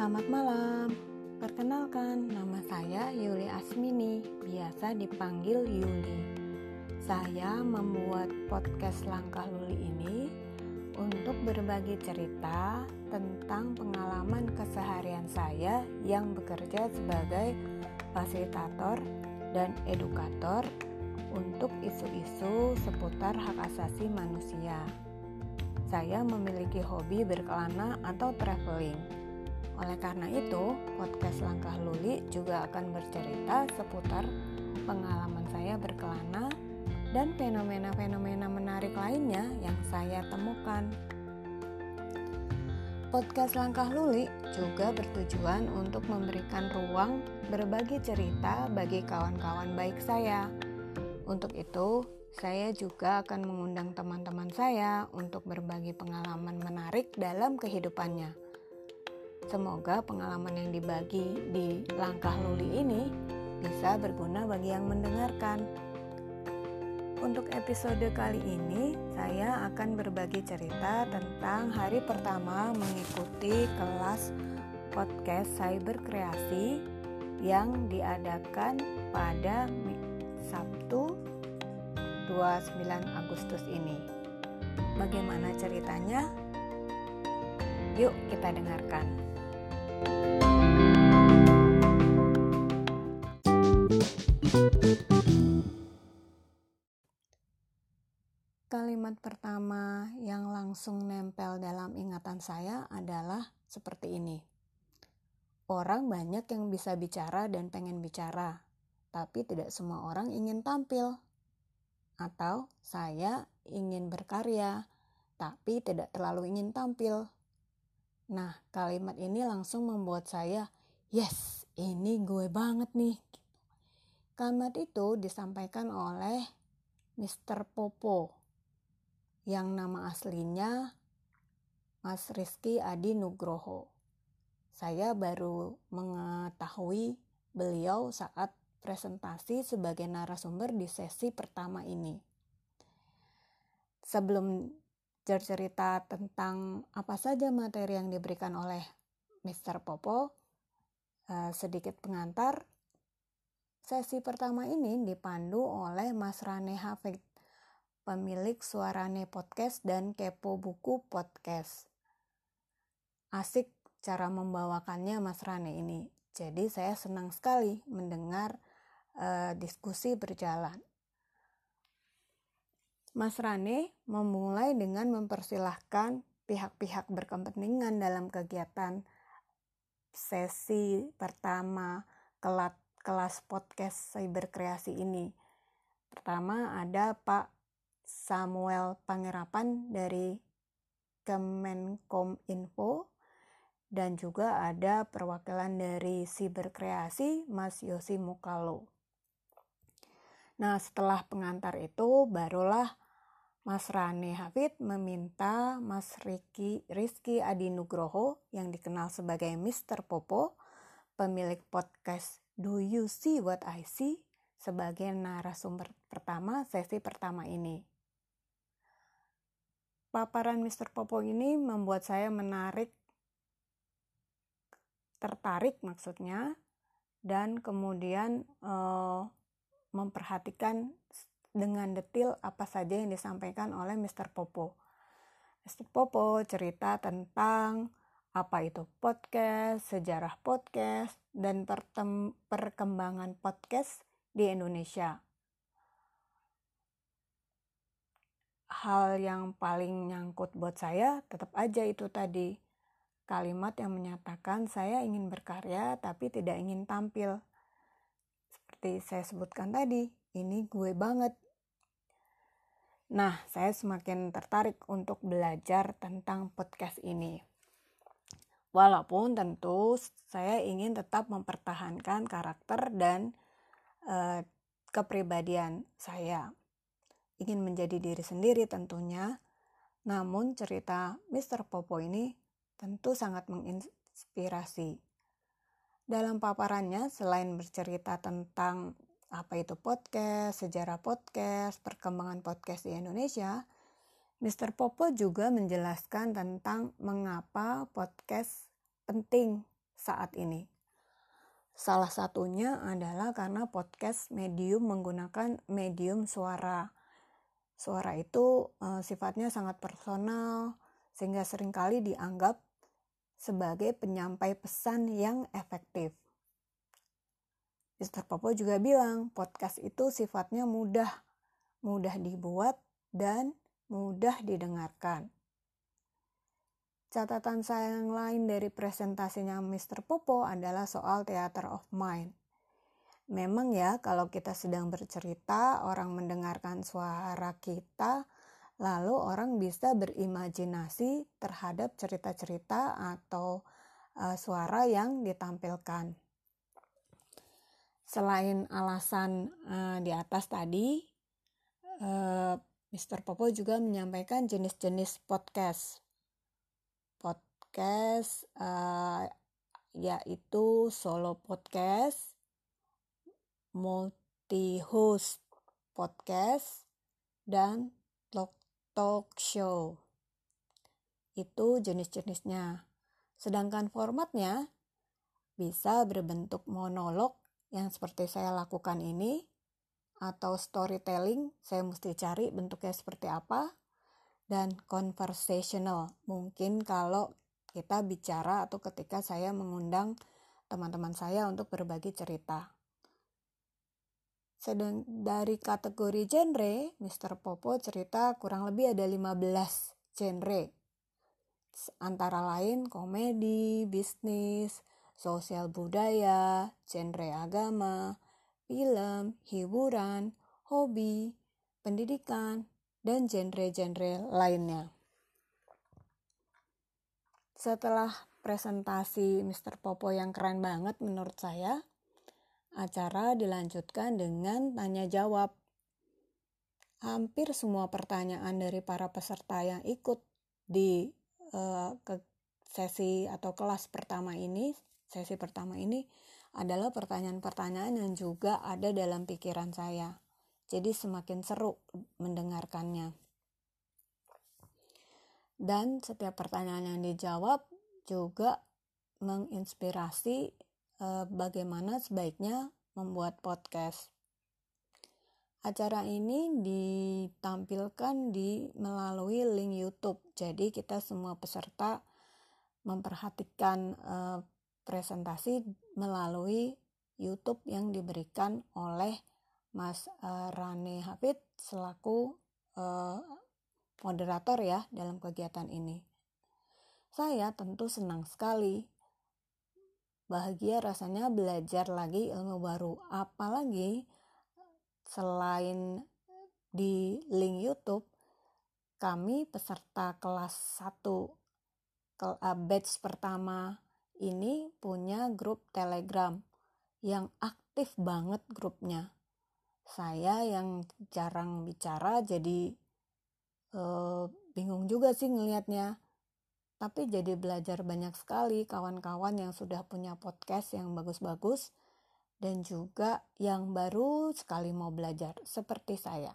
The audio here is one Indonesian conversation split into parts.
Selamat malam. Perkenalkan, nama saya Yuli Asmini, biasa dipanggil Yuli. Saya membuat podcast Langkah Luli ini untuk berbagi cerita tentang pengalaman keseharian saya yang bekerja sebagai fasilitator dan edukator untuk isu-isu seputar hak asasi manusia. Saya memiliki hobi berkelana atau traveling. Oleh karena itu, podcast Langkah Luli juga akan bercerita seputar pengalaman saya berkelana dan fenomena-fenomena menarik lainnya yang saya temukan. Podcast Langkah Luli juga bertujuan untuk memberikan ruang berbagi cerita bagi kawan-kawan baik saya. Untuk itu, saya juga akan mengundang teman-teman saya untuk berbagi pengalaman menarik dalam kehidupannya. Semoga pengalaman yang dibagi di Langkah Luli ini bisa berguna bagi yang mendengarkan. Untuk episode kali ini, saya akan berbagi cerita tentang hari pertama mengikuti kelas podcast cyber kreasi yang diadakan pada Sabtu 29 Agustus ini. Bagaimana ceritanya? Yuk kita dengarkan. Kalimat pertama yang langsung nempel dalam ingatan saya adalah seperti ini. Orang banyak yang bisa bicara dan pengen bicara, tapi tidak semua orang ingin tampil. Atau saya ingin berkarya, tapi tidak terlalu ingin tampil. Nah, kalimat ini langsung membuat saya, yes, ini gue banget nih. Kalimat itu disampaikan oleh Mr. Popo yang nama aslinya Mas Rizky Adi Nugroho. Saya baru mengetahui beliau saat presentasi sebagai narasumber di sesi pertama ini. Sebelum bercerita tentang apa saja materi yang diberikan oleh Mr. Popo, eh, sedikit pengantar. Sesi pertama ini dipandu oleh Mas Rane Hafid pemilik Suarane Podcast dan Kepo Buku Podcast. Asik cara membawakannya Mas Rane ini. Jadi saya senang sekali mendengar uh, diskusi berjalan. Mas Rane memulai dengan mempersilahkan pihak-pihak berkepentingan dalam kegiatan sesi pertama kelas, kelas podcast cyberkreasi ini. Pertama ada Pak Samuel Pangerapan dari Kemenkominfo dan juga ada perwakilan dari Siberkreasi Mas Yosi Mukalo. Nah, setelah pengantar itu barulah Mas Rane Hafid meminta Mas Riki, Rizky Adi Nugroho yang dikenal sebagai Mr. Popo, pemilik podcast Do You See What I See, sebagai narasumber pertama sesi pertama ini paparan Mr. Popo ini membuat saya menarik, tertarik maksudnya, dan kemudian uh, memperhatikan dengan detail apa saja yang disampaikan oleh Mr. Popo. Mr. Popo cerita tentang apa itu podcast, sejarah podcast, dan perkembangan podcast di Indonesia. hal yang paling nyangkut buat saya tetap aja itu tadi kalimat yang menyatakan saya ingin berkarya tapi tidak ingin tampil. Seperti saya sebutkan tadi, ini gue banget. Nah, saya semakin tertarik untuk belajar tentang podcast ini. Walaupun tentu saya ingin tetap mempertahankan karakter dan uh, kepribadian saya ingin menjadi diri sendiri tentunya. Namun cerita Mr. Popo ini tentu sangat menginspirasi. Dalam paparannya selain bercerita tentang apa itu podcast, sejarah podcast, perkembangan podcast di Indonesia, Mr. Popo juga menjelaskan tentang mengapa podcast penting saat ini. Salah satunya adalah karena podcast medium menggunakan medium suara. Suara itu e, sifatnya sangat personal, sehingga sering kali dianggap sebagai penyampai pesan yang efektif. Mr. Popo juga bilang, podcast itu sifatnya mudah, mudah dibuat, dan mudah didengarkan. Catatan saya yang lain dari presentasinya Mr. Popo adalah soal theater of mind. Memang ya, kalau kita sedang bercerita, orang mendengarkan suara kita, lalu orang bisa berimajinasi terhadap cerita-cerita atau uh, suara yang ditampilkan. Selain alasan uh, di atas tadi, uh, Mr. Popo juga menyampaikan jenis-jenis podcast podcast uh, yaitu solo podcast, multi host podcast, dan talk talk show. Itu jenis-jenisnya. Sedangkan formatnya bisa berbentuk monolog yang seperti saya lakukan ini atau storytelling, saya mesti cari bentuknya seperti apa dan conversational. Mungkin kalau kita bicara atau ketika saya mengundang teman-teman saya untuk berbagi cerita. Sedang dari kategori genre, Mr. Popo cerita kurang lebih ada 15 genre. Antara lain komedi, bisnis, sosial budaya, genre agama, film, hiburan, hobi, pendidikan, dan genre-genre lainnya. Setelah presentasi Mr. Popo yang keren banget menurut saya, acara dilanjutkan dengan tanya jawab. Hampir semua pertanyaan dari para peserta yang ikut di uh, ke sesi atau kelas pertama ini, sesi pertama ini adalah pertanyaan-pertanyaan yang juga ada dalam pikiran saya. Jadi semakin seru mendengarkannya. Dan setiap pertanyaan yang dijawab juga menginspirasi eh, bagaimana sebaiknya membuat podcast. Acara ini ditampilkan di melalui link YouTube. Jadi kita semua peserta memperhatikan eh, presentasi melalui YouTube yang diberikan oleh Mas uh, Rane Hafid selaku uh, moderator ya dalam kegiatan ini. Saya tentu senang sekali. Bahagia rasanya belajar lagi ilmu baru, apalagi selain di link YouTube, kami peserta kelas 1 ke uh, batch pertama ini punya grup Telegram yang aktif banget grupnya saya yang jarang bicara jadi uh, bingung juga sih ngelihatnya tapi jadi belajar banyak sekali kawan-kawan yang sudah punya podcast yang bagus-bagus dan juga yang baru sekali mau belajar seperti saya.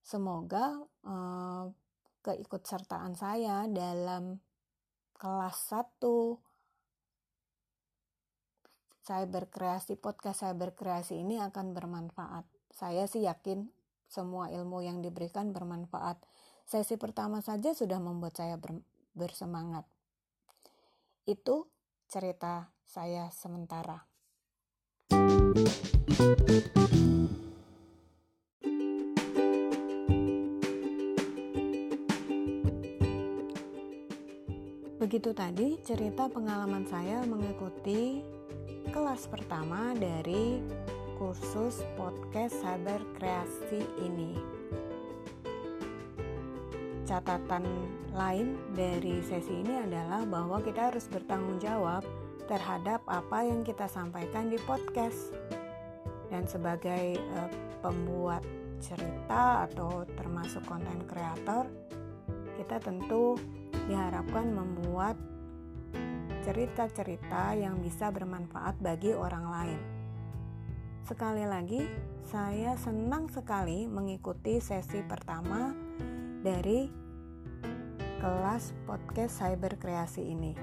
Semoga uh, keikutsertaan saya dalam kelas 1 saya berkreasi, podcast saya berkreasi ini akan bermanfaat. Saya sih yakin semua ilmu yang diberikan bermanfaat. Sesi pertama saja sudah membuat saya ber, bersemangat. Itu cerita saya sementara. Begitu tadi cerita pengalaman saya mengikuti kelas pertama dari kursus podcast Sabar Kreasi ini. Catatan lain dari sesi ini adalah bahwa kita harus bertanggung jawab terhadap apa yang kita sampaikan di podcast. Dan sebagai uh, pembuat cerita atau termasuk konten kreator, kita tentu diharapkan membuat cerita-cerita yang bisa bermanfaat bagi orang lain. Sekali lagi, saya senang sekali mengikuti sesi pertama dari kelas podcast cyber kreasi ini.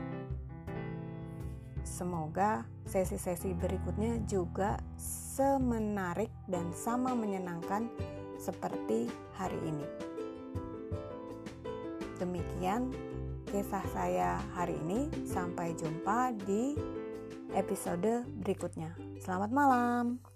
semoga sesi-sesi berikutnya juga semenarik dan sama menyenangkan seperti hari ini. Demikian kisah saya hari ini. Sampai jumpa di episode berikutnya. Selamat malam.